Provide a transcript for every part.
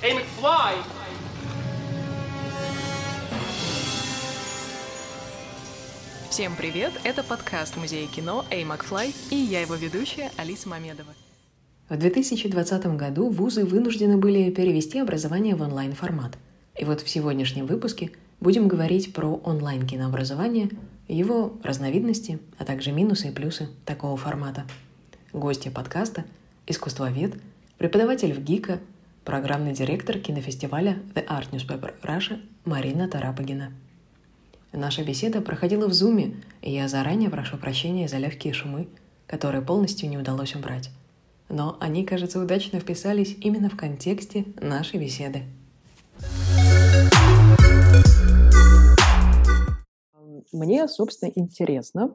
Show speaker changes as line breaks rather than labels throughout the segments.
Hey, McFly!
Всем привет! Это подкаст Музея кино «Эй, Макфлай» и я его ведущая Алиса Мамедова. В 2020 году вузы вынуждены были перевести образование в онлайн-формат. И вот в сегодняшнем выпуске будем говорить про онлайн-кинообразование, его разновидности, а также минусы и плюсы такого формата. Гости подкаста – искусствовед, преподаватель в ГИКа, программный директор кинофестиваля The Art Newspaper Russia Марина Тарапагина. Наша беседа проходила в Зуме, и я заранее прошу прощения за легкие шумы, которые полностью не удалось убрать. Но они, кажется, удачно вписались именно в контексте нашей беседы. Мне, собственно, интересно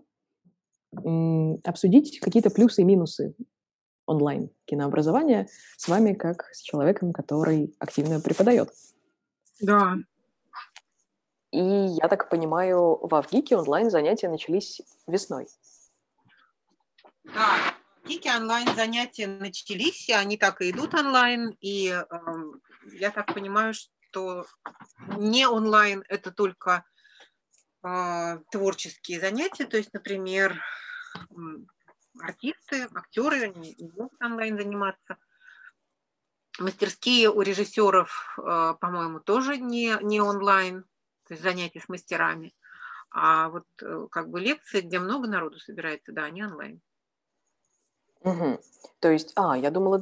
обсудить какие-то плюсы и минусы онлайн кинообразования с вами как с человеком, который активно преподает.
Да,
и я так понимаю, в Авгике онлайн занятия начались весной.
Да, в Авгике онлайн занятия начались, и они так и идут онлайн. И э, я так понимаю, что не онлайн это только э, творческие занятия, то есть, например, артисты, актеры, они могут онлайн заниматься. Мастерские у режиссеров, э, по-моему, тоже не, не онлайн то есть занятия с мастерами. А вот э, как бы лекции, где много народу собирается, да, они онлайн.
Угу. То есть, а, я думала,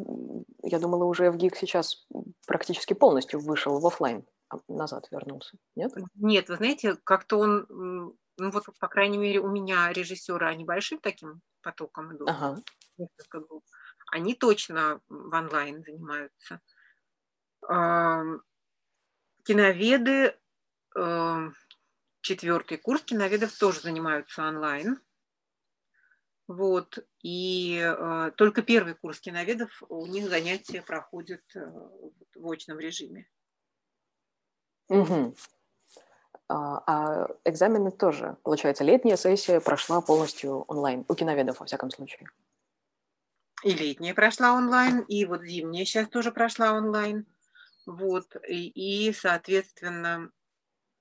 я думала, уже в ГИК сейчас практически полностью вышел в офлайн, а назад вернулся, нет?
Нет, вы знаете, как-то он, ну вот, по крайней мере, у меня режиссеры, они большим таким потоком идут, ага. Они точно в онлайн занимаются. Киноведы четвертый курс киноведов тоже занимаются онлайн. Вот. И э, только первый курс киноведов, у них занятия проходят э, в очном режиме.
Угу. А, а экзамены тоже, получается, летняя сессия прошла полностью онлайн, у киноведов, во всяком случае.
И летняя прошла онлайн, и вот зимняя сейчас тоже прошла онлайн. Вот, и, и соответственно,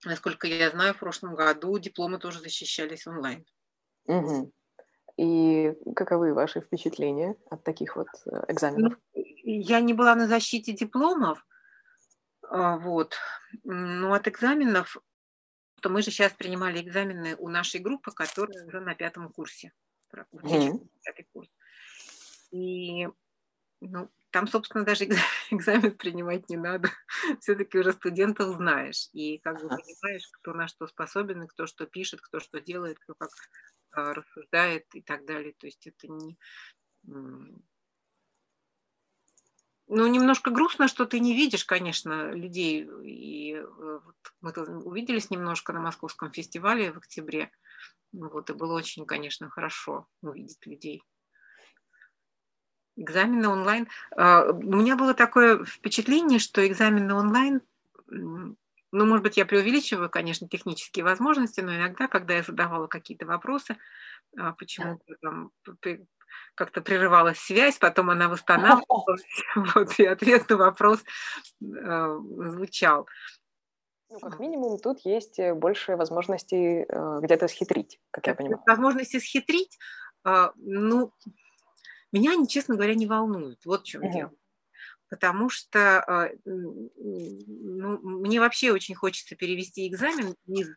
Насколько я знаю, в прошлом году дипломы тоже защищались онлайн.
Угу. И каковы ваши впечатления от таких вот э, экзаменов?
Ну, я не была на защите дипломов, а, вот, но от экзаменов, то мы же сейчас принимали экзамены у нашей группы, которая уже на пятом курсе. Mm-hmm. Пятый курс. И ну, там, собственно, даже экзамен принимать не надо. Все-таки уже студентов знаешь. И как бы понимаешь, кто на что способен, и кто что пишет, кто что делает, кто как а, рассуждает и так далее. То есть это не... Ну, немножко грустно, что ты не видишь, конечно, людей. И э, вот мы увиделись немножко на Московском фестивале в октябре. Вот, и было очень, конечно, хорошо увидеть людей экзамены онлайн. А, у меня было такое впечатление, что экзамены онлайн, ну, может быть, я преувеличиваю, конечно, технические возможности, но иногда, когда я задавала какие-то вопросы, а, почему там как-то прерывалась связь, потом она восстанавливалась, вот, и ответ на вопрос э, звучал.
Ну, как минимум, тут есть э, больше возможностей э, где-то схитрить, как я понимаю.
Возможности схитрить, э, ну, меня они, честно говоря, не волнуют. Вот в чем дело. Потому что ну, мне вообще очень хочется перевести экзамен из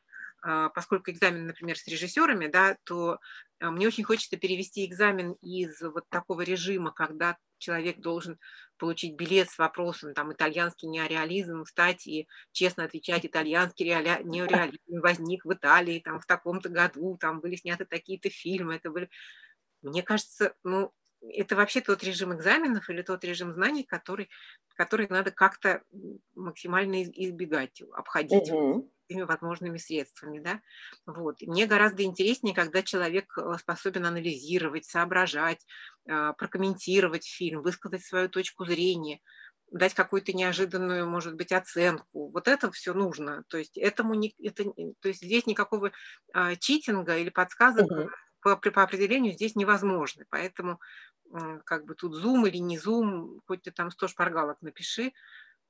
поскольку экзамен, например, с режиссерами, да, то а, мне очень хочется перевести экзамен из вот такого режима, когда человек должен получить билет с вопросом там итальянский неореализм, встать и честно отвечать, итальянский реали... неореализм возник в Италии там в таком-то году, там были сняты такие-то фильмы, это были... Мне кажется, ну, это вообще тот режим экзаменов или тот режим знаний, который, который надо как-то максимально избегать, обходить угу. всеми возможными средствами. Да? Вот. мне гораздо интереснее, когда человек э, способен анализировать, соображать, а, прокомментировать фильм, высказать свою точку зрения, дать какую-то неожиданную, может быть, оценку. Вот это все нужно. То есть, этому не, это, то есть здесь никакого а, читинга или подсказок угу. по, по определению здесь невозможно. Поэтому как бы тут зум или не зум, хоть ты там 100 шпаргалок напиши,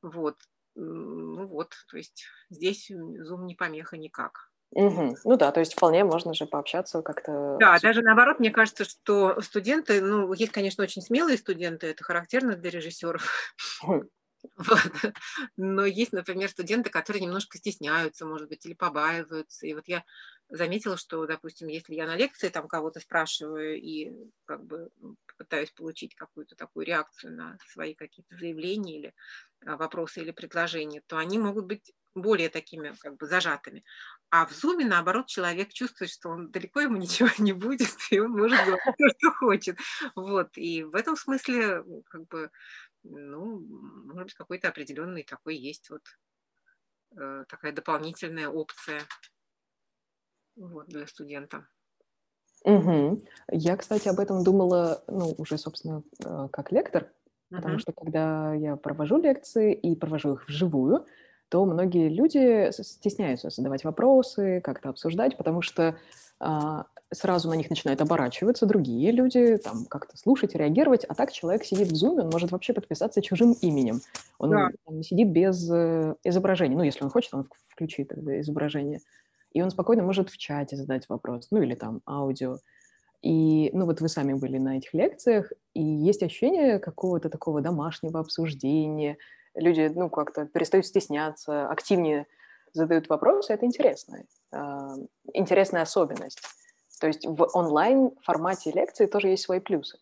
Вот. Ну вот, то есть здесь Zoom не помеха никак.
Угу. Ну да, то есть вполне можно же пообщаться как-то.
Да, даже наоборот, мне кажется, что студенты, ну, есть, конечно, очень смелые студенты, это характерно для режиссеров. Вот. Но есть, например, студенты, которые немножко стесняются, может быть, или побаиваются. И вот я заметила, что, допустим, если я на лекции там кого-то спрашиваю и как бы пытаюсь получить какую-то такую реакцию на свои какие-то заявления или а, вопросы или предложения, то они могут быть более такими как бы зажатыми. А в зуме, наоборот, человек чувствует, что он далеко ему ничего не будет, и он может делать то, что хочет. Вот. И в этом смысле, как бы, ну, может быть, какой-то определенный такой есть вот э, такая дополнительная опция вот, для студента.
Угу. Я, кстати, об этом думала, ну, уже, собственно, э, как лектор, uh-huh. потому что когда я провожу лекции и провожу их вживую, то многие люди стесняются задавать вопросы, как-то обсуждать, потому что а, сразу на них начинают оборачиваться другие люди, там как-то слушать, реагировать, а так человек сидит в зуме, он может вообще подписаться чужим именем. Он да. сидит без э, изображения. Ну, если он хочет, он включит тогда изображение. И он спокойно может в чате задать вопрос, ну или там аудио. И, ну, вот вы сами были на этих лекциях, и есть ощущение какого-то такого домашнего обсуждения, люди, ну, как-то перестают стесняться, активнее задают вопросы, это интересно. Э, интересная особенность. То есть в онлайн формате лекции тоже есть свои плюсы.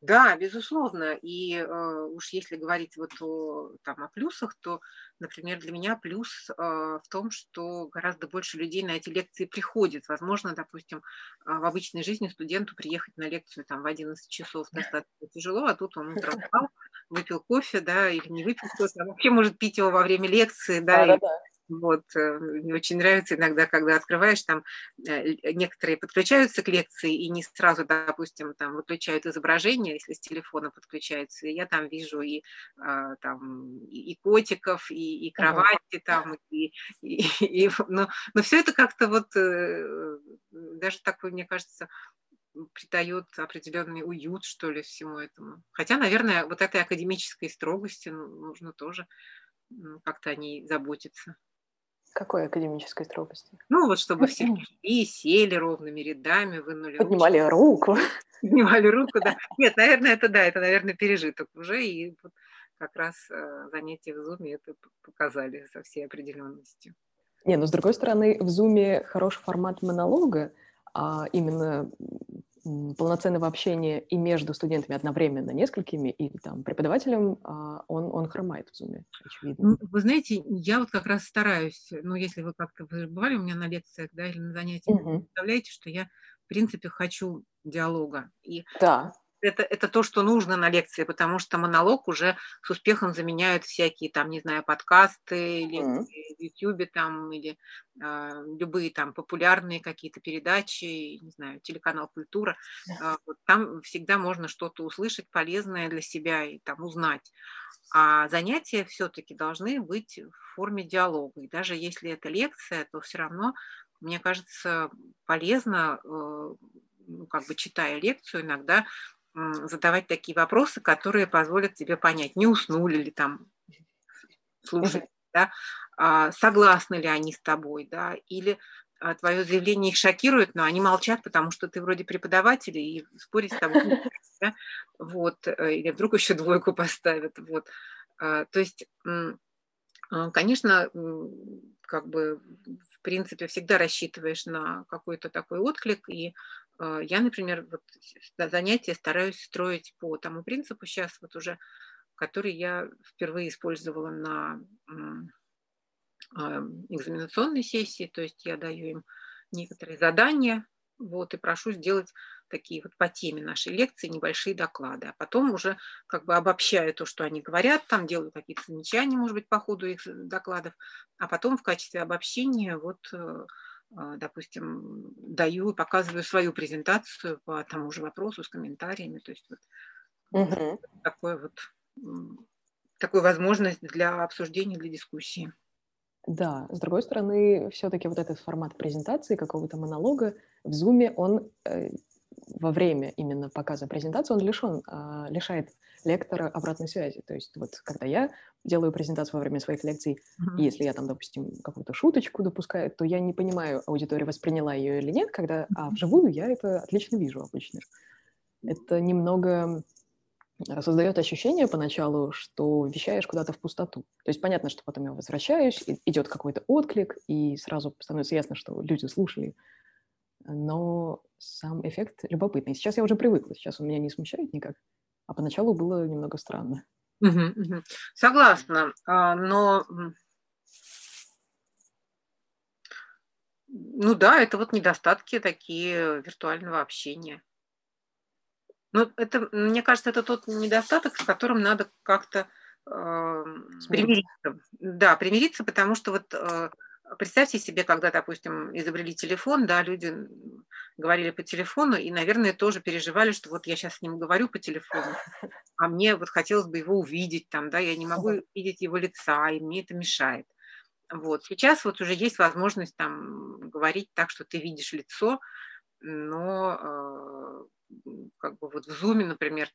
Да, безусловно. И э, уж если говорить вот о, там, о плюсах, то, например, для меня плюс э, в том, что гораздо больше людей на эти лекции приходит. Возможно, допустим, э, в обычной жизни студенту приехать на лекцию там, в 11 часов достаточно тяжело, а тут он утром встал, выпил кофе, да, или не выпил кофе, а вообще может пить его во время лекции, да, да, и, да, вот, э, мне очень нравится иногда, когда открываешь, там э, некоторые подключаются к лекции и не сразу, допустим, там выключают изображение, если с телефона подключаются, и я там вижу и а, там и котиков, и, и кровати там, и, и, и но, но все это как-то вот э, даже такой, мне кажется, придает определенный уют, что ли, всему этому. Хотя, наверное, вот этой академической строгости ну, нужно тоже как-то о ней заботиться.
Какой академической строгости?
Ну, вот чтобы все пришли, сели ровными рядами, вынули
Поднимали руку.
Поднимали руку, да. Нет, наверное, это да, это, наверное, пережиток уже. И вот как раз э, занятия в Zoom это показали со всей определенностью.
Не, но с другой стороны, в Zoom хороший формат монолога, а именно полноценного общения и между студентами одновременно несколькими, и там преподавателем, а, он, он хромает в Zoom,
очевидно. Вы знаете, я вот как раз стараюсь, ну, если вы как-то вы бывали у меня на лекциях, да, или на занятиях, угу. представляете, что я, в принципе, хочу диалога. И
да
это, это то, что нужно на лекции, потому что монолог уже с успехом заменяют всякие там, не знаю, подкасты или mm. в YouTube там, или э, любые там популярные какие-то передачи, не знаю, телеканал «Культура». Э, вот, там всегда можно что-то услышать полезное для себя и там узнать. А занятия все-таки должны быть в форме диалога. И даже если это лекция, то все равно, мне кажется, полезно, э, ну, как бы читая лекцию, иногда задавать такие вопросы, которые позволят тебе понять, не уснули ли там слушать, да, а, согласны ли они с тобой, да, или а, твое заявление их шокирует, но они молчат, потому что ты вроде преподаватель, и спорить с тобой да? вот, э, или вдруг еще двойку поставят, вот. А, то есть, конечно, как бы, в принципе, всегда рассчитываешь на какой-то такой отклик, и а, я, например, вот занятия стараюсь строить по тому принципу сейчас вот уже, который я впервые использовала на а, экзаменационной сессии, то есть я даю им некоторые задания, вот, и прошу сделать такие вот по теме нашей лекции небольшие доклады, а потом уже как бы обобщаю то, что они говорят, там делаю какие-то замечания, может быть, по ходу их докладов, а потом в качестве обобщения вот э, допустим, даю и показываю свою презентацию по тому же вопросу с комментариями. То есть вот угу. такое вот такую возможность для обсуждения, для дискуссии.
Да, с другой стороны, все-таки вот этот формат презентации, какого-то монолога в Zoom, он э, во время именно показа презентации он лишен, лишает лектора обратной связи. То есть вот когда я делаю презентацию во время своих лекций, mm-hmm. и если я там, допустим, какую-то шуточку допускаю, то я не понимаю, аудитория восприняла ее или нет, когда а вживую я это отлично вижу обычно. Это немного создает ощущение поначалу, что вещаешь куда-то в пустоту. То есть понятно, что потом я возвращаюсь, идет какой-то отклик, и сразу становится ясно, что люди слушали. Но сам эффект любопытный. Сейчас я уже привыкла, сейчас он меня не смущает никак. А поначалу было немного странно.
Согласна, а, но ну да, это вот недостатки такие виртуального общения. Ну, это, мне кажется, это тот недостаток, с которым надо как-то э, примириться. Да, примириться, потому что вот э, представьте себе, когда, допустим, изобрели телефон, да, люди говорили по телефону и, наверное, тоже переживали, что вот я сейчас с ним говорю по телефону, а мне вот хотелось бы его увидеть там, да, я не могу видеть его лица, и мне это мешает. Вот. Сейчас вот уже есть возможность там говорить так, что ты видишь лицо, но э, как бы вот в зуме, например,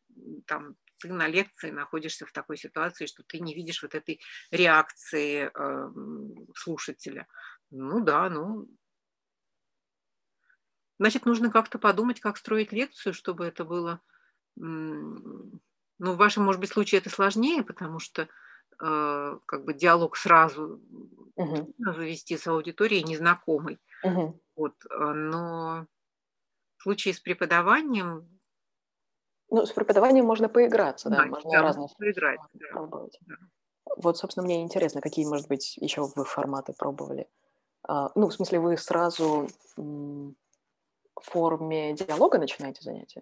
там ты на лекции находишься в такой ситуации, что ты не видишь вот этой реакции э, слушателя. Ну да, ну Значит, нужно как-то подумать, как строить лекцию, чтобы это было... Ну, в вашем, может быть, случае это сложнее, потому что э, как бы диалог сразу угу. завести с аудиторией незнакомой. Угу. Вот, э, но в случае с преподаванием...
Ну, с преподаванием можно поиграться, да, да можно
да, разные поиграть, да.
пробовать. Да. Вот, собственно, мне интересно, какие, может быть, еще вы форматы пробовали? А, ну, в смысле, вы сразу в форме диалога начинаете занятия?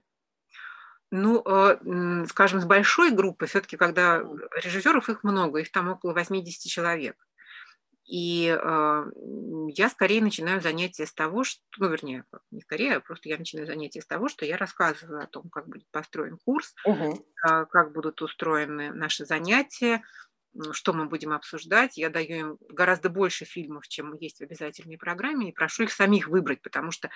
Ну, э, скажем, с большой группой, все-таки, когда режиссеров их много, их там около 80 человек. И э, я скорее начинаю занятие с того, что, ну, вернее, не скорее, а просто я начинаю занятие с того, что я рассказываю о том, как будет построен курс, угу. э, как будут устроены наши занятия, что мы будем обсуждать. Я даю им гораздо больше фильмов, чем есть в обязательной программе, и прошу их самих выбрать, потому что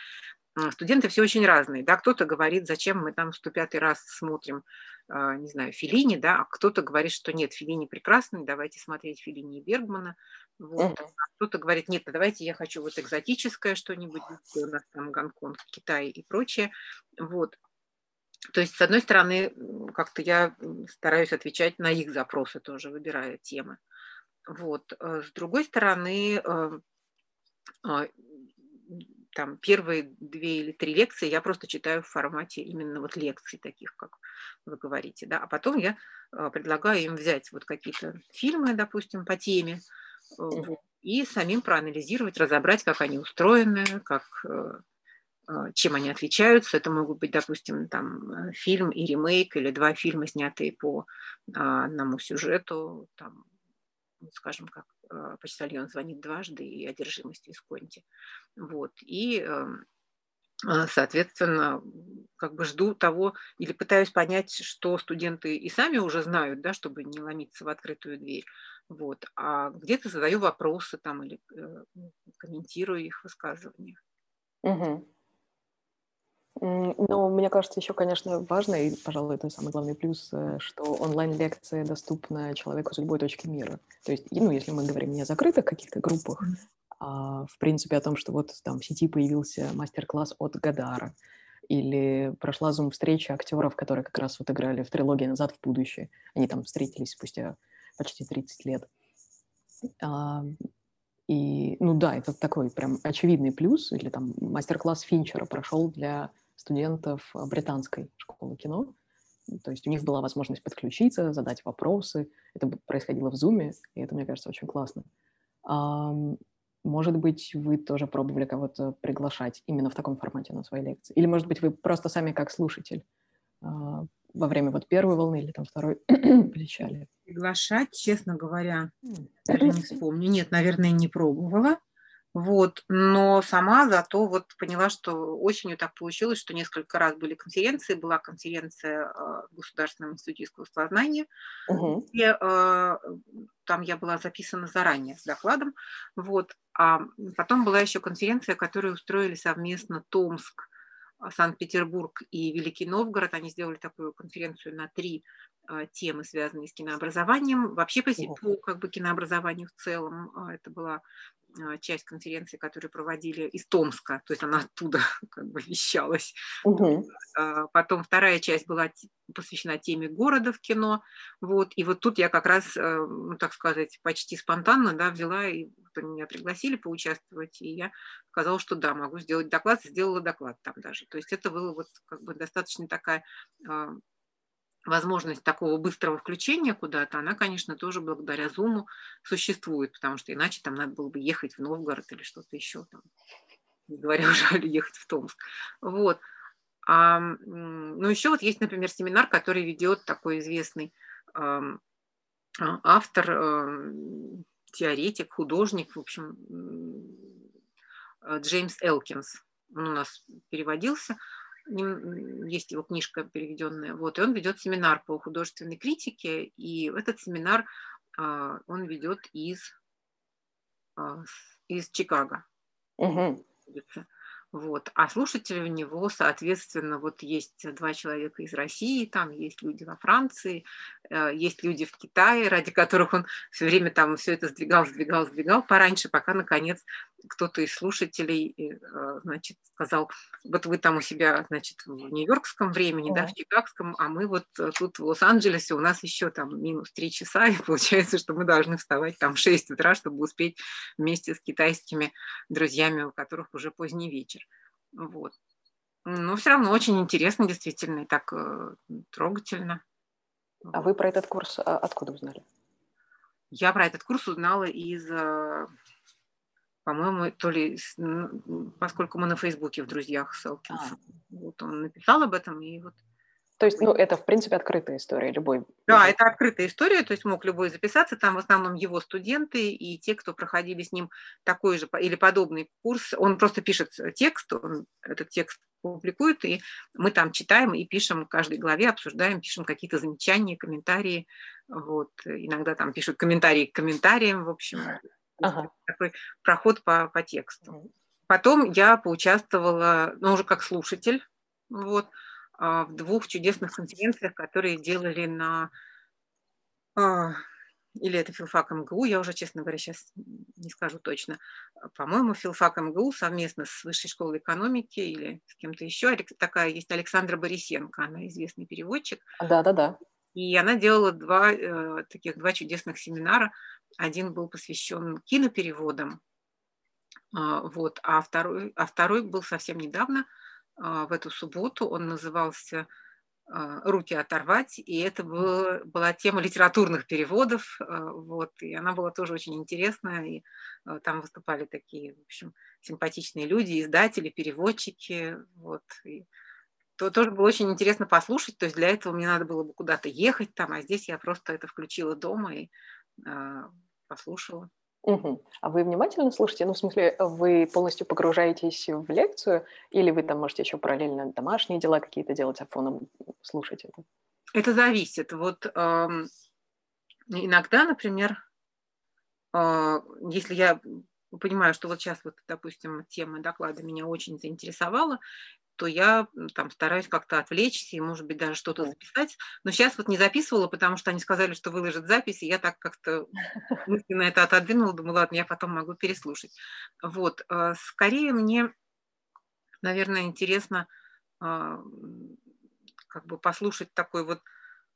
студенты все очень разные. Да? Кто-то говорит, зачем мы там 105 раз смотрим, не знаю, Филини, да? а кто-то говорит, что нет, Филини прекрасный, давайте смотреть Филини и Бергмана. Вот. А кто-то говорит, нет, давайте я хочу вот экзотическое что-нибудь, у нас там Гонконг, Китай и прочее. Вот. То есть, с одной стороны, как-то я стараюсь отвечать на их запросы тоже, выбирая темы. Вот. Э, с другой стороны, э, а, там первые две или три лекции я просто читаю в формате именно вот лекций таких, как вы говорите, да, а потом я э, предлагаю им взять вот какие-то фильмы, допустим, по теме, и самим проанализировать, разобрать, как они устроены, как а, чем они отличаются. Это могут быть, допустим, там, э, фильм и ремейк, или два фильма, снятые по а, одному сюжету, там, скажем, как а, «Почтальон звонит дважды» и «Одержимость Висконти». Вот. И, эм, соответственно, как бы жду того, или пытаюсь понять, что студенты и сами уже знают, да, чтобы не ломиться в открытую дверь. Вот. А где-то задаю вопросы там или э, комментирую их высказывания.
Угу. Ну, мне кажется, еще, конечно, важно, и, пожалуй, это самый главный плюс, э, что онлайн-лекция доступна человеку с любой точки мира. То есть, ну, если мы говорим не о закрытых каких-то группах, а, в принципе, о том, что вот там в сети появился мастер-класс от Гадара, или прошла зум-встреча актеров, которые как раз вот играли в трилогии «Назад в будущее». Они там встретились спустя почти 30 лет. А, и, ну да, это такой прям очевидный плюс. Или там мастер-класс Финчера прошел для студентов э, британской школы кино. То есть у них была возможность подключиться, задать вопросы. Это происходило в Zoom, и это, мне кажется, очень классно. Может быть, вы тоже пробовали кого-то приглашать именно в таком формате на свои лекции? Или, может быть, вы просто сами как слушатель а, во время вот первой волны или там второй
посещали? Приглашать, честно говоря, даже не вспомню. Нет, наверное, не пробовала. Вот, но сама зато вот поняла, что осенью так получилось, что несколько раз были конференции. Была конференция а, в Государственном институте искусствознания, угу. и э, там я была записана заранее с докладом. Вот. А потом была еще конференция, которую устроили совместно Томск, Санкт-Петербург и Великий Новгород. Они сделали такую конференцию на три темы, связанные с кинообразованием. Вообще по, по как бы, кинообразованию в целом это была а, часть конференции, которую проводили из Томска, то есть она оттуда как бы вещалась. Угу. Потом вторая часть была посвящена теме города в кино, вот, и вот тут я как раз, э, ну, так сказать, почти спонтанно, да, взяла, и меня пригласили поучаствовать, и я сказала, что да, могу сделать доклад, сделала доклад там даже, то есть это было вот как бы достаточно такая а, возможность такого быстрого включения куда-то, она, конечно, тоже благодаря Zoom существует, потому что иначе там надо было бы ехать в Новгород или что-то еще там, не говоря уже ехать в Томск. Вот. А, ну, еще вот есть, например, семинар, который ведет такой известный э, автор, э, теоретик, художник, в общем, Джеймс Элкинс. Он у нас переводился есть его книжка переведенная, вот, и он ведет семинар по художественной критике, и этот семинар а, он ведет из, а, из Чикаго. Угу. Вот. А слушатели у него, соответственно, вот есть два человека из России, там есть люди во Франции, э, есть люди в Китае, ради которых он все время там все это сдвигал, сдвигал, сдвигал пораньше, пока, наконец, кто-то из слушателей, э, значит, сказал, вот вы там у себя, значит, в нью-йоркском времени, да, в чикагском, а мы вот э, тут в Лос-Анджелесе, у нас еще там минус три часа, и получается, что мы должны вставать там в 6 утра, чтобы успеть вместе с китайскими друзьями, у которых уже поздний вечер. Вот. Но все равно очень интересно, действительно, и так э, трогательно.
А вы про этот курс а, откуда узнали?
Я про этот курс узнала из, э, по-моему, то ли, поскольку мы на Фейсбуке в друзьях с А. Вот он написал об этом, и вот
то есть, ну, это, в принципе, открытая история, любой.
Да, это открытая история, то есть мог любой записаться, там в основном его студенты и те, кто проходили с ним такой же или подобный курс, он просто пишет текст, он этот текст публикует, и мы там читаем и пишем в каждой главе, обсуждаем, пишем какие-то замечания, комментарии, вот, иногда там пишут комментарии к комментариям, в общем, ага. такой проход по, по тексту. Потом я поучаствовала, ну, уже как слушатель, вот, а, в двух чудесных конференциях, которые делали на а, или это филфак МГУ, я уже, честно говоря, сейчас не скажу точно. По-моему, филфак МГУ совместно с Высшей школой экономики или с кем-то еще. Такая есть Александра Борисенко, она известный переводчик.
Да-да-да.
И она делала два э, таких два чудесных семинара. Один был посвящен кинопереводам, э, вот, а второй, а второй был совсем недавно – а, в эту субботу. Он назывался а, «Руки оторвать», и это был, была тема литературных переводов, а, вот, и она была тоже очень интересная, и там выступали такие, в общем, симпатичные люди, издатели, переводчики, вот, и то тоже было очень интересно послушать, то есть для этого мне надо было бы куда-то ехать там, а здесь я просто это включила дома и послушала.
Угу. А вы внимательно слушаете? Ну, в смысле, вы полностью погружаетесь в лекцию, или вы там можете еще параллельно домашние дела какие-то делать, а фоном слушать это?
Это зависит. Вот э, иногда, например, э, если я понимаю, что вот сейчас вот, допустим, тема доклада меня очень заинтересовала, то я там стараюсь как-то отвлечься и, может быть, даже что-то записать. Но сейчас вот не записывала, потому что они сказали, что выложат запись, и я так как-то мысленно это отодвинула, думаю, ладно, я потом могу переслушать. Вот. Э, скорее мне, наверное, интересно а, как бы послушать такой вот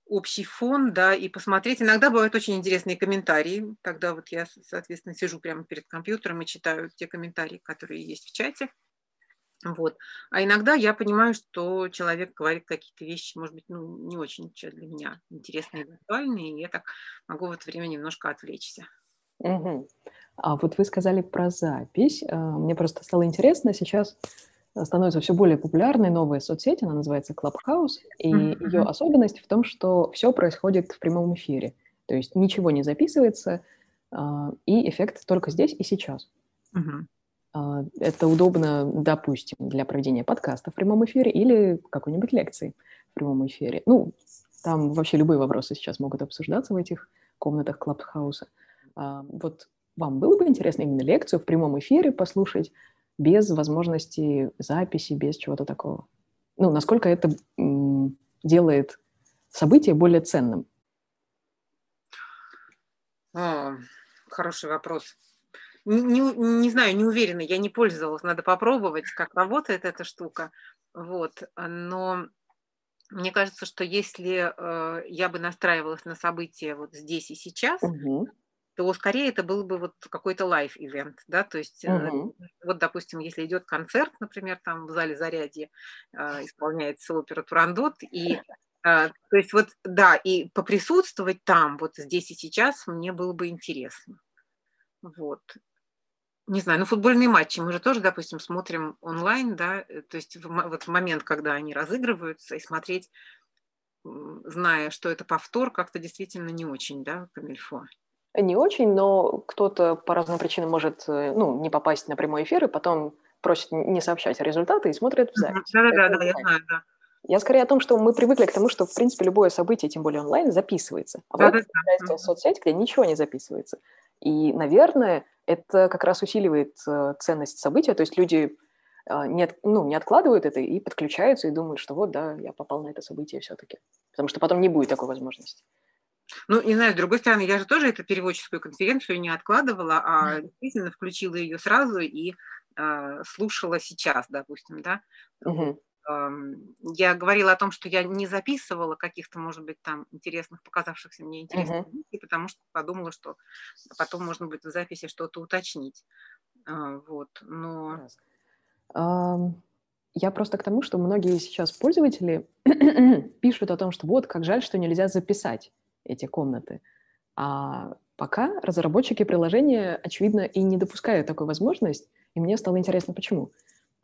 общий фон, да, и посмотреть. Иногда бывают очень интересные комментарии. Тогда вот я, соответственно, сижу прямо перед компьютером и читаю те комментарии, которые есть в чате. Вот. А иногда я понимаю, что человек говорит какие-то вещи, может быть, ну, не очень для меня интересные и актуальные, и я так могу в это время немножко отвлечься.
Угу. А вот вы сказали про запись. А, мне просто стало интересно, сейчас становится все более популярной новая соцсеть, она называется Clubhouse, и mm-hmm. ее особенность в том, что все происходит в прямом эфире, то есть ничего не записывается, а, и эффект только здесь и сейчас. Mm-hmm. А, это удобно, допустим, для проведения подкаста в прямом эфире или какой-нибудь лекции в прямом эфире. Ну, там вообще любые вопросы сейчас могут обсуждаться в этих комнатах Клабхауса. А, вот вам было бы интересно именно лекцию в прямом эфире послушать без возможности записи, без чего-то такого? ну, насколько это делает событие более ценным?
О, хороший вопрос. Не, не, не знаю, не уверена, я не пользовалась, надо попробовать, как работает эта штука. Вот, но мне кажется, что если э, я бы настраивалась на события вот здесь и сейчас, угу. то скорее это был бы вот какой-то live event, да, то есть угу. э, вот, допустим, если идет концерт, например, там в зале Зарядье э, исполняется опера Турандот, и а, то есть вот, да, и поприсутствовать там, вот здесь и сейчас, мне было бы интересно. Вот. Не знаю, ну футбольные матчи мы же тоже, допустим, смотрим онлайн, да, э, то есть в, вот в момент, когда они разыгрываются, и смотреть, зная, что это повтор, как-то действительно не очень, да, камильфо.
Не очень, но кто-то по разным причинам может, э, ну, не попасть на прямой эфир, и потом просит не сообщать результаты и смотрит в запись. Да-да-да, я знаю, да. Я скорее о том, что мы привыкли к тому, что, в принципе, любое событие, тем более онлайн, записывается. А вот да, соцсеть, где ничего не записывается. И, наверное, это как раз усиливает э, ценность события. То есть люди э, не, от, ну, не откладывают это и подключаются и думают, что вот, да, я попал на это событие все-таки. Потому что потом не будет такой возможности.
Ну, не знаю, с другой стороны, я же тоже эту переводческую конференцию не откладывала, а действительно включила ее сразу и э, слушала сейчас, допустим, да. Угу я говорила о том, что я не записывала каких-то, может быть, там интересных, показавшихся мне интересных uh-huh. потому что подумала, что потом можно будет в записи что-то уточнить. А, вот, но...
Я просто к тому, что многие сейчас пользователи пишут о том, что вот, как жаль, что нельзя записать эти комнаты. А пока разработчики приложения, очевидно, и не допускают такую возможность, и мне стало интересно, почему.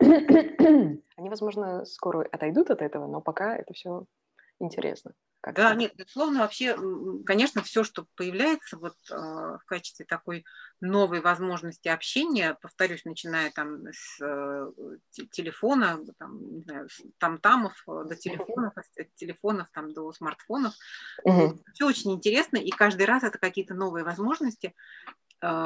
Они, возможно, скоро отойдут от этого, но пока это все интересно.
Как да, нет, безусловно, вообще, конечно, все, что появляется вот э, в качестве такой новой возможности общения, повторюсь, начиная там с э, телефона, там, не знаю, там-тамов э, до телефонов, от телефонов там до смартфонов, угу. все очень интересно, и каждый раз это какие-то новые возможности,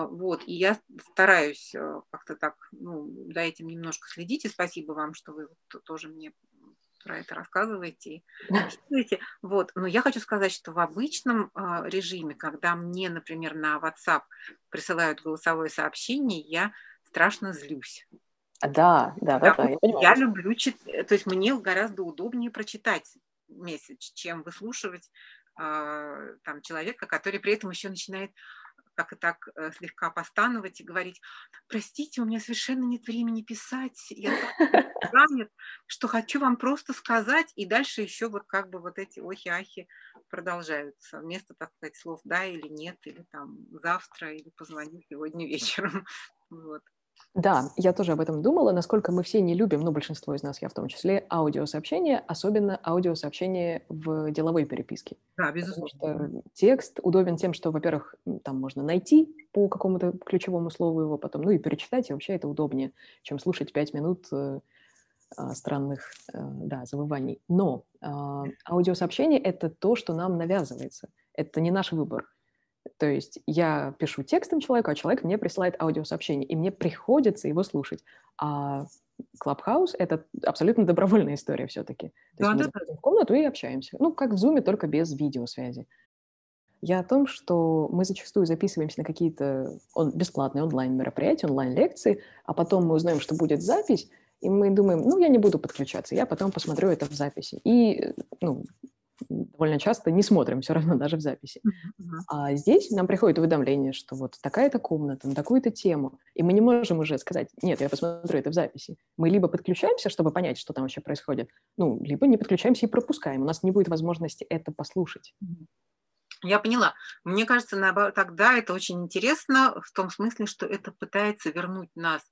вот, и я стараюсь э, как-то так, ну, за этим немножко следить, и спасибо вам, что вы тоже мне про это рассказываете. Вот. Но я хочу сказать, что в обычном а, режиме, когда мне, например, на WhatsApp присылают голосовое сообщение, я страшно злюсь.
Да, да, да, да
я, я люблю читать, то есть мне гораздо удобнее прочитать месседж, чем выслушивать э, там человека, который при этом еще начинает как и так э, слегка постановать и говорить, простите, у меня совершенно нет времени писать, я так занят, что хочу вам просто сказать, и дальше еще вот как бы вот эти охи-ахи продолжаются, вместо, так сказать, слов да или нет, или там завтра, или позвони сегодня вечером, вот.
Да, я тоже об этом думала, насколько мы все не любим, ну, большинство из нас, я в том числе, аудиосообщения, особенно аудиосообщения в деловой переписке.
Да, безусловно.
Потому что текст удобен тем, что, во-первых, там можно найти по какому-то ключевому слову его потом, ну и перечитать, и вообще это удобнее, чем слушать пять минут э, а, странных, э, да, завываний. Но э, аудиосообщение — это то, что нам навязывается. Это не наш выбор. То есть я пишу текстом человеку, а человек мне присылает аудиосообщение, и мне приходится его слушать. А Clubhouse — это абсолютно добровольная история все-таки. То есть да, мы заходим в комнату и общаемся. Ну, как в Zoom, только без видеосвязи. Я о том, что мы зачастую записываемся на какие-то он, бесплатные онлайн-мероприятия, онлайн-лекции, а потом мы узнаем, что будет запись, и мы думаем, ну, я не буду подключаться, я потом посмотрю это в записи. И ну, довольно часто не смотрим все равно даже в записи. Uh-huh. А здесь нам приходит уведомление, что вот такая-то комната, на такую-то тему, и мы не можем уже сказать, нет, я посмотрю это в записи. Мы либо подключаемся, чтобы понять, что там вообще происходит, ну, либо не подключаемся и пропускаем. У нас не будет возможности это послушать.
Я поняла. Мне кажется, наоборот, тогда это очень интересно в том смысле, что это пытается вернуть нас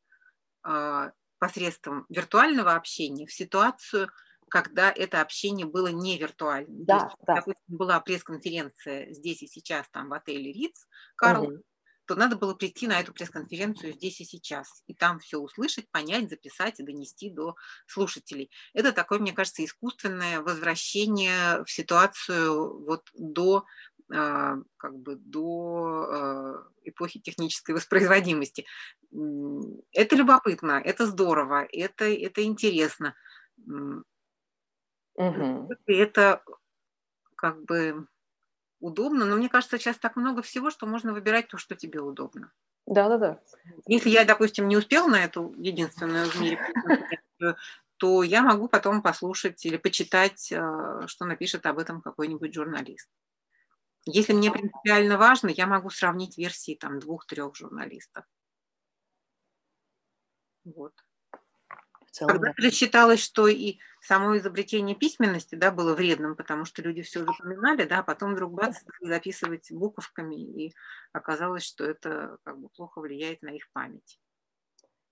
э, посредством виртуального общения в ситуацию, когда это общение было не виртуальным. Да, есть, да. Допустим, была пресс-конференция здесь и сейчас, там в отеле Риц, Карл, угу. то надо было прийти на эту пресс-конференцию здесь и сейчас, и там все услышать, понять, записать и донести до слушателей. Это такое, мне кажется, искусственное возвращение в ситуацию вот до а, как бы до а, эпохи технической воспроизводимости. Это любопытно, это здорово, это, это интересно Угу. И это как бы удобно, но мне кажется, сейчас так много всего, что можно выбирать то, что тебе удобно.
Да, да, да.
Если я, допустим, не успел на эту единственную в мире то я могу потом послушать или почитать, э, что напишет об этом какой-нибудь журналист. Если мне принципиально важно, я могу сравнить версии там двух-трех журналистов. Вот. Когда да. считалось, что и само изобретение письменности да, было вредным, потому что люди все запоминали, да, а потом вдруг бац, записывать буковками, и оказалось, что это как бы плохо влияет на их память.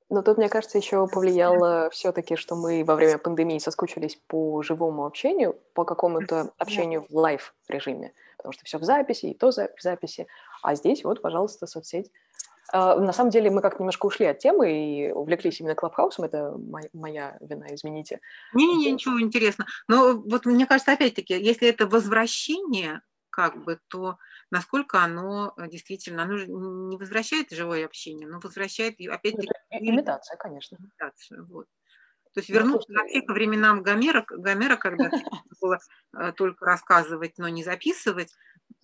Но тут, мне кажется, еще повлияло все-таки, что мы во время пандемии соскучились по живому общению, по какому-то общению в live режиме, потому что все в записи, и то в записи. А здесь вот, пожалуйста, соцсеть. А, на самом деле мы как немножко ушли от темы и увлеклись именно Клабхаусом. Это моя вина, извините.
Не-не-не, ничего интересного. Но вот мне кажется, опять-таки, если это возвращение, как бы, то насколько оно э, действительно, оно не возвращает живое общение, но возвращает, опять-таки...
Имитация, конечно.
Имитацию, вот. То есть вернуться ну, вообще к временам Гомера, Гомера когда было э, только рассказывать, но не записывать,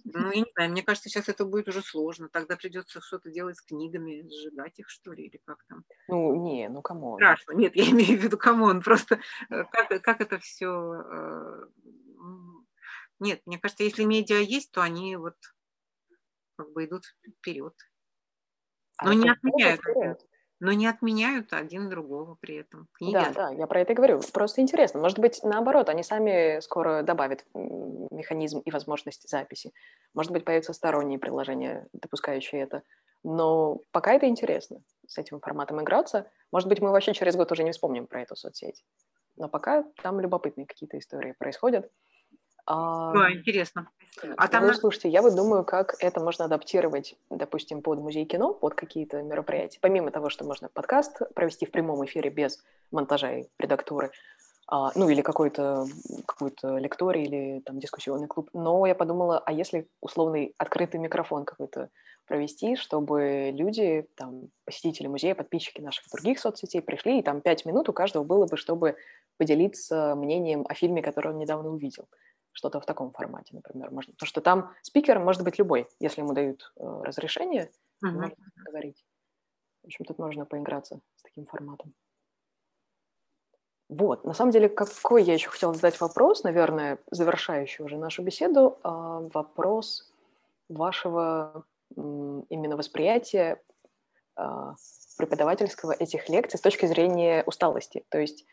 ну, я не знаю, мне кажется, сейчас это будет уже сложно. Тогда придется что-то делать с книгами, сжигать их, что ли, или как там.
Ну, не, ну, come on.
Страшно. Нет, я имею в виду come on. Просто э, как, как это все нет, мне кажется, если медиа есть, то они вот как бы идут вперед. А но а не отменяют. Вперед. Но не отменяют один другого при этом.
Книги да, да, я про это и говорю. Просто интересно. Может быть, наоборот, они сами скоро добавят механизм и возможность записи. Может быть, появятся сторонние приложения, допускающие это. Но пока это интересно с этим форматом играться. Может быть, мы вообще через год уже не вспомним про эту соцсеть. Но пока там любопытные какие-то истории происходят.
А, да, интересно.
А там... Ну, слушайте, я вот думаю, как это можно адаптировать, допустим, под музей кино, под какие-то мероприятия. Помимо того, что можно подкаст провести в прямом эфире без монтажа и редактуры, а, ну или какой-то какой-то лекторий или там дискуссионный клуб. Но я подумала, а если условный открытый микрофон какой-то провести, чтобы люди, там, посетители музея, подписчики наших других соцсетей пришли, и там пять минут у каждого было бы, чтобы поделиться мнением о фильме, который он недавно увидел что-то в таком формате, например, можно. Потому что там спикер может быть любой, если ему дают э, разрешение, uh-huh. можно говорить. В общем, тут можно поиграться с таким форматом. Вот, на самом деле, какой я еще хотела задать вопрос, наверное, завершающий уже нашу беседу, э, вопрос вашего э, именно восприятия э, преподавательского этих лекций с точки зрения усталости. То есть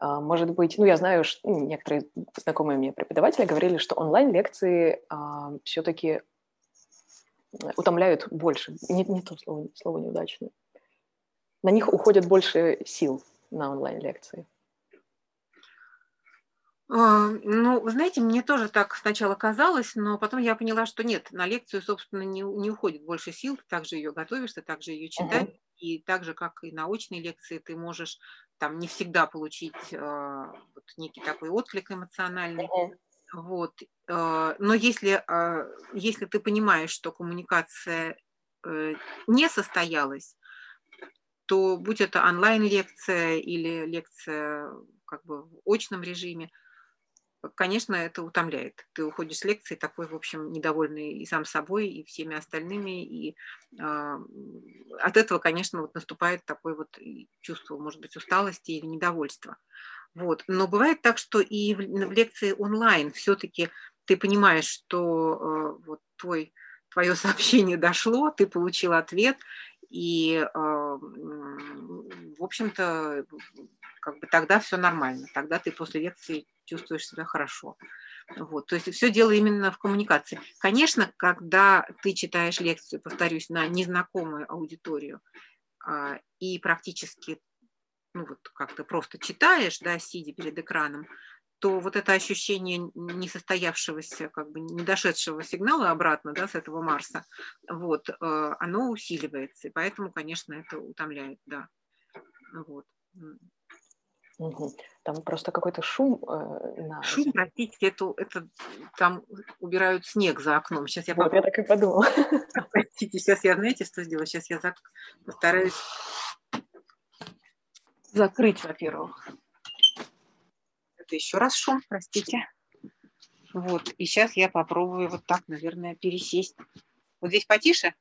может быть, ну, я знаю, что ну, некоторые знакомые мне преподаватели говорили, что онлайн-лекции а, все-таки утомляют больше. Не, не то слово, слово неудачное. На них уходит больше сил на онлайн-лекции.
А, ну, вы знаете, мне тоже так сначала казалось, но потом я поняла, что нет, на лекцию, собственно, не, не уходит больше сил, ты также ее готовишь, ты также ее читаешь, uh-huh. И так же, как и научные лекции, ты можешь там не всегда получить э, вот, некий такой отклик эмоциональный. Вот. Э, но если, э, если ты понимаешь, что коммуникация э, не состоялась, то будь это онлайн-лекция или лекция как бы в очном режиме, конечно, это утомляет. Ты уходишь с лекции такой, в общем, недовольный и сам собой, и всеми остальными, и э, от этого, конечно, вот наступает такое вот чувство, может быть, усталости или недовольства. Вот. Но бывает так, что и в, в лекции онлайн все-таки ты понимаешь, что э, вот твой, твое сообщение дошло, ты получил ответ, и, э, в общем-то, как бы тогда все нормально, тогда ты после лекции чувствуешь себя хорошо. Вот, то есть все дело именно в коммуникации. Конечно, когда ты читаешь лекцию, повторюсь, на незнакомую аудиторию а, и практически, ну вот как то просто читаешь, да, сидя перед экраном, то вот это ощущение несостоявшегося, как бы не дошедшего сигнала обратно, да, с этого Марса, вот, э, оно усиливается, и поэтому, конечно, это утомляет, да. Вот.
Угу. Там просто какой-то шум. Э,
на... Шум, простите, это, это там убирают снег за окном. Сейчас я,
вот, я так и подумала.
Простите, сейчас я, знаете, что сделаю? Сейчас я зак... постараюсь закрыть, во-первых. Это еще раз шум, простите. Вот, и сейчас я попробую вот так, наверное, пересесть. Вот здесь потише?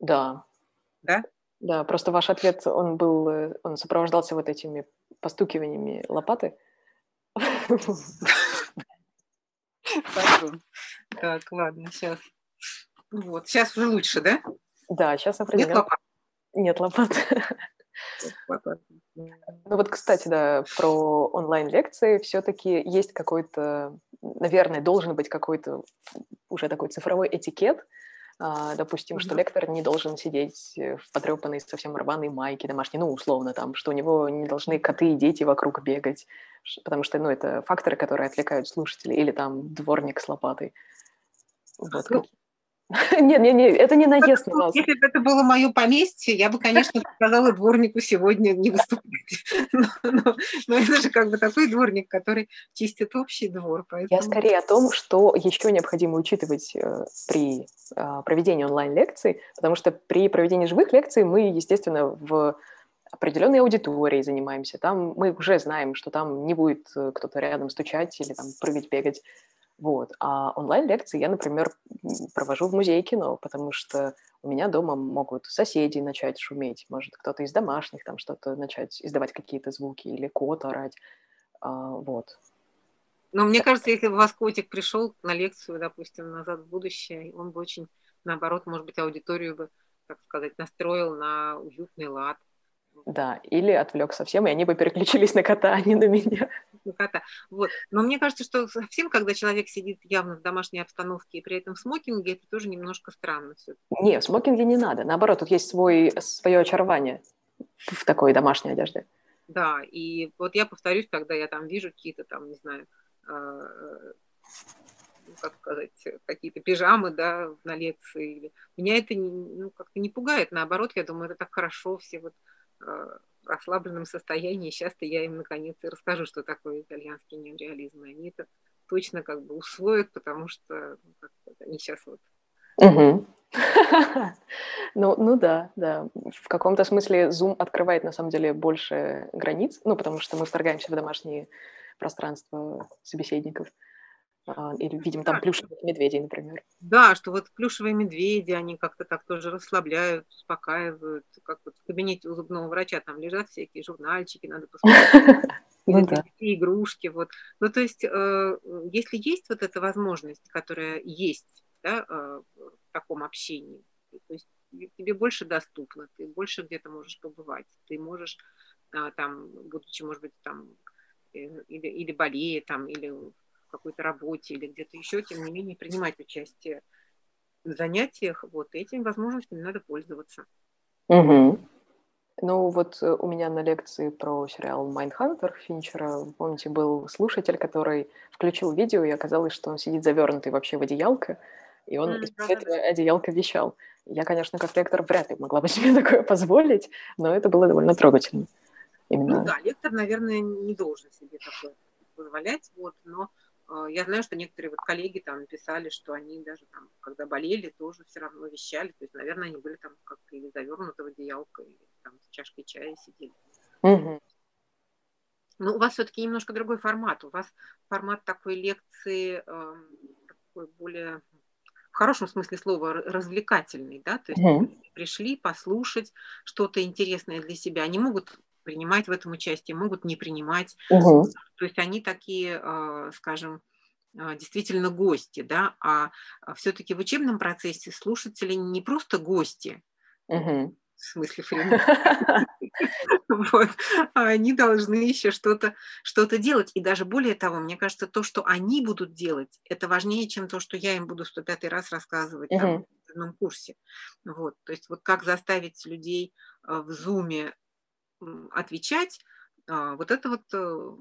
Да.
Да?
Да, просто ваш ответ, он был, э, он сопровождался вот этими постукиваниями лопаты.
Так, ладно, сейчас. Вот, сейчас уже лучше, да?
Да, сейчас определенно. Нет лопат. Нет лопат. Ну вот, кстати, да, про онлайн-лекции все-таки есть какой-то, наверное, должен быть какой-то уже такой цифровой этикет, допустим, что лектор не должен сидеть в потрепанной совсем рваной майке домашней, ну, условно там, что у него не должны коты и дети вокруг бегать, потому что, ну, это факторы, которые отвлекают слушателей, или там дворник с лопатой. Вот. Ну, нет, нет, нет, это не наезд на вас.
Если бы это было мое поместье, я бы, конечно, сказала дворнику сегодня не выступать. Но, но, но это же как бы такой дворник, который чистит общий двор.
Поэтому... Я скорее о том, что еще необходимо учитывать э, при э, проведении онлайн-лекций, потому что при проведении живых лекций мы, естественно, в определенной аудитории занимаемся. Там мы уже знаем, что там не будет э, кто-то рядом стучать или там прыгать, бегать. Вот. А онлайн-лекции я, например, провожу в музее кино, потому что у меня дома могут соседи начать шуметь, может, кто-то из домашних там что-то начать издавать какие-то звуки или кот орать. А, вот.
Но мне кажется, если бы у вас котик пришел на лекцию, допустим, назад в будущее, он бы очень, наоборот, может быть, аудиторию бы, так сказать, настроил на уютный лад,
да, или отвлек совсем, и они бы переключились на кота, а не на меня.
На кота. Вот. Но мне кажется, что совсем, когда человек сидит явно в домашней обстановке и при этом в смокинге, это тоже немножко странно все.
Не, в смокинге не надо. Наоборот, тут есть свой, свое очарование в такой домашней одежде.
Да, и вот я повторюсь, когда я там вижу какие-то там, не знаю, э, ну, как сказать, какие-то пижамы, да, на лекции. Меня это ну, как-то не пугает, наоборот, я думаю, это так хорошо, все вот Э, расслабленном состоянии. Сейчас-то я им наконец и расскажу, что такое итальянский неореализм. И они это точно как бы усвоят, потому что ну, они сейчас вот...
Ну, ну да, да. В каком-то смысле Zoom открывает на самом деле больше границ, ну, потому что мы вторгаемся в домашние пространства собеседников. А, или видим там плюшевых медведей, например.
Да, что вот плюшевые медведи, они как-то так тоже расслабляют, успокаивают. Как вот в кабинете у зубного врача там лежат всякие журнальчики, надо посмотреть. Ну игрушки, вот. Ну, то есть, э, если есть вот эта возможность, которая есть, да, э, в таком общении, то есть тебе больше доступно, ты больше где-то можешь побывать, ты можешь а, там, будучи, может быть, там, э, или, или болея, там, или какой-то работе или где-то еще, тем не менее, принимать участие в занятиях, вот этими возможностями надо пользоваться.
Угу. Ну, вот э, у меня на лекции про сериал Mindhunter Финчера, помните, был слушатель, который включил видео, и оказалось, что он сидит завернутый вообще в одеялко, и он mm, из этого одеялка вещал. Я, конечно, как лектор вряд ли могла бы себе такое позволить, но это было довольно трогательно.
Именно. Ну да, лектор, наверное, не должен себе такое позволять, вот, но я знаю, что некоторые вот коллеги там писали, что они даже там, когда болели, тоже все равно вещали. То есть, наверное, они были там как или завернуты в одеялко, или там с чашкой чая сидели. Угу. Но у вас все-таки немножко другой формат. У вас формат такой лекции э, такой более в хорошем смысле слова развлекательный, да, то есть угу. пришли послушать что-то интересное для себя. Они могут принимать в этом участие, могут не принимать. Угу. То есть они такие, а, скажем, а, действительно гости, да, а, а все-таки в учебном процессе слушатели не просто гости, угу. в смысле вот, а они должны еще что-то что делать. И даже более того, мне кажется, то, что они будут делать, это важнее, чем то, что я им буду 105 раз рассказывать там, в одном курсе. Вот, то есть вот как заставить людей в зуме отвечать, а, вот это вот э,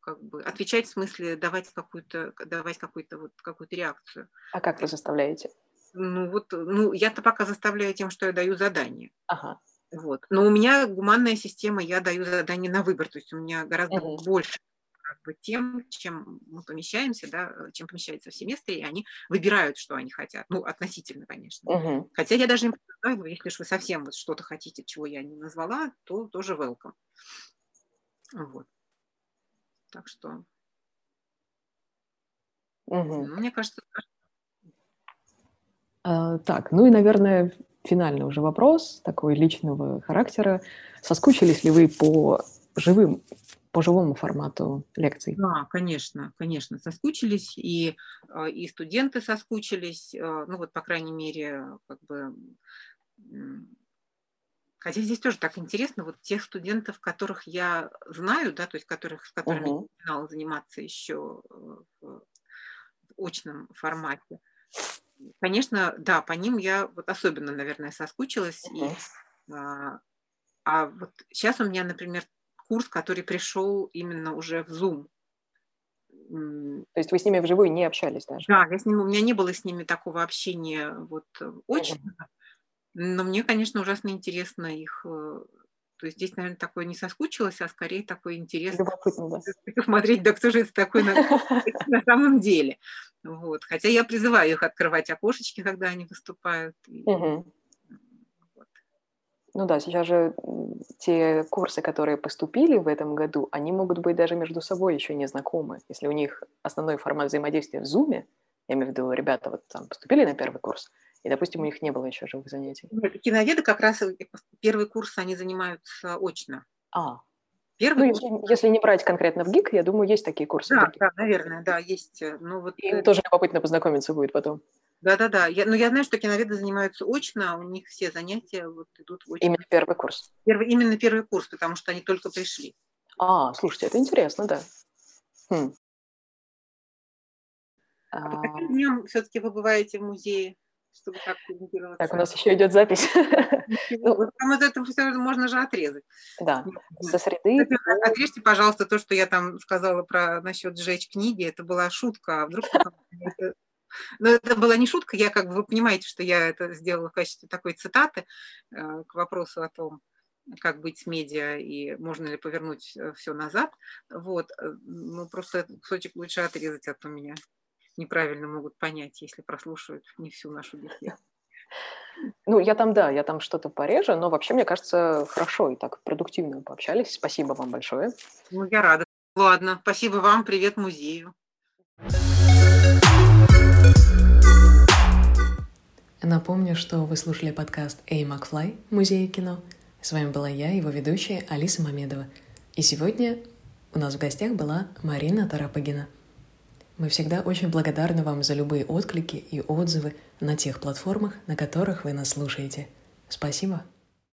как бы отвечать в смысле давать какую-то давать какую-то вот какую-то реакцию.
А как вы заставляете?
Ну вот, ну я-то пока заставляю тем, что я даю задание. Ага. Вот. Но у меня гуманная система, я даю задание на выбор, то есть у меня гораздо угу. больше как бы тем, чем мы помещаемся, да, э, чем помещается в семестре, и они выбирают, что они хотят. Ну, относительно, конечно. Угу. Хотя я даже им предлагаю, если уж вы совсем вот что-то хотите, чего я не назвала, то тоже welcome. Вот. Так что,
Угу.
ну, мне кажется,
А, так, ну и, наверное, финальный уже вопрос такой личного характера. Соскучились ли вы по живым, по живому формату лекций?
Да, конечно, конечно, соскучились, и, а, и студенты соскучились, а, ну вот, по крайней мере, как бы, хотя здесь тоже так интересно, вот тех студентов, которых я знаю, да, то есть которых, с которыми
Мгм.
я начинала заниматься еще э, в очном формате, конечно, да, по ним я вот особенно, наверное, соскучилась, и,
Мгм.
а, а вот сейчас у меня, например, курс, который пришел именно уже в Zoom.
То есть вы с ними вживую не общались даже?
Да, я с ним, у меня не было с ними такого общения вот э, очно, но мне, конечно, ужасно интересно их. э, То есть здесь, наверное, такое не соскучилась, а скорее такой интерес
Любопытно, да.
посмотреть, да кто же это такой на, на самом деле. Вот. Хотя я призываю их открывать окошечки, когда они выступают. вот.
Ну да, сейчас же те курсы, которые поступили в этом году, они могут быть даже между собой еще не знакомы. Если у них основной формат взаимодействия в Zoom, я имею в виду, ребята вот там поступили на первый курс, и, допустим, у них не было еще живых занятий.
Нет, Киноведы как раз э, первый курс они занимаются очно.
А,
Первый
ну
курс,
если, если не брать конкретно в ГИК, я думаю, есть такие курсы.
да, да, наверное, да, есть. э, Ну вот,
Им
э,
тоже любопытно познакомиться будет потом.
Да, да, да. Я, но я знаю, что киноведы занимаются очно, а у них все занятия вот идут очно.
Именно первый курс.
Первый, именно первый курс, потому что они только пришли.
А, слушайте, это интересно, да. Хм.
А по
А,
каким дням все-таки вы бываете в музее, чтобы так ориентироваться?
Так, у нас еще идет запись.
Вот Там из этого все можно же отрезать.
Да, со среды
Кстати, Отрежьте, пожалуйста, то, что я там сказала про насчет сжечь книги. Это была шутка. А вдруг это- Но это была не шутка. Я как бы вы понимаете, что я это сделала в качестве такой цитаты э, к вопросу о том, как быть с медиа и можно ли повернуть все назад. Вот. э, Ну, просто этот кусочек лучше отрезать, а то меня неправильно могут понять, если прослушают не всю нашу беседу.
Ну, я там, да, я там что-то порежу, но вообще, мне кажется, хорошо и так продуктивно пообщались. Спасибо вам большое.
Ну, я рада. Ладно, спасибо вам, привет музею.
Напомню, что вы слушали подкаст «Эй, Макфлай» Музея кино. С вами была я, его ведущая Алиса Мамедова. И сегодня у нас в гостях была Марина Тарапагина. Мы всегда очень благодарны вам за любые отклики и отзывы на тех платформах, на которых вы нас слушаете. Спасибо.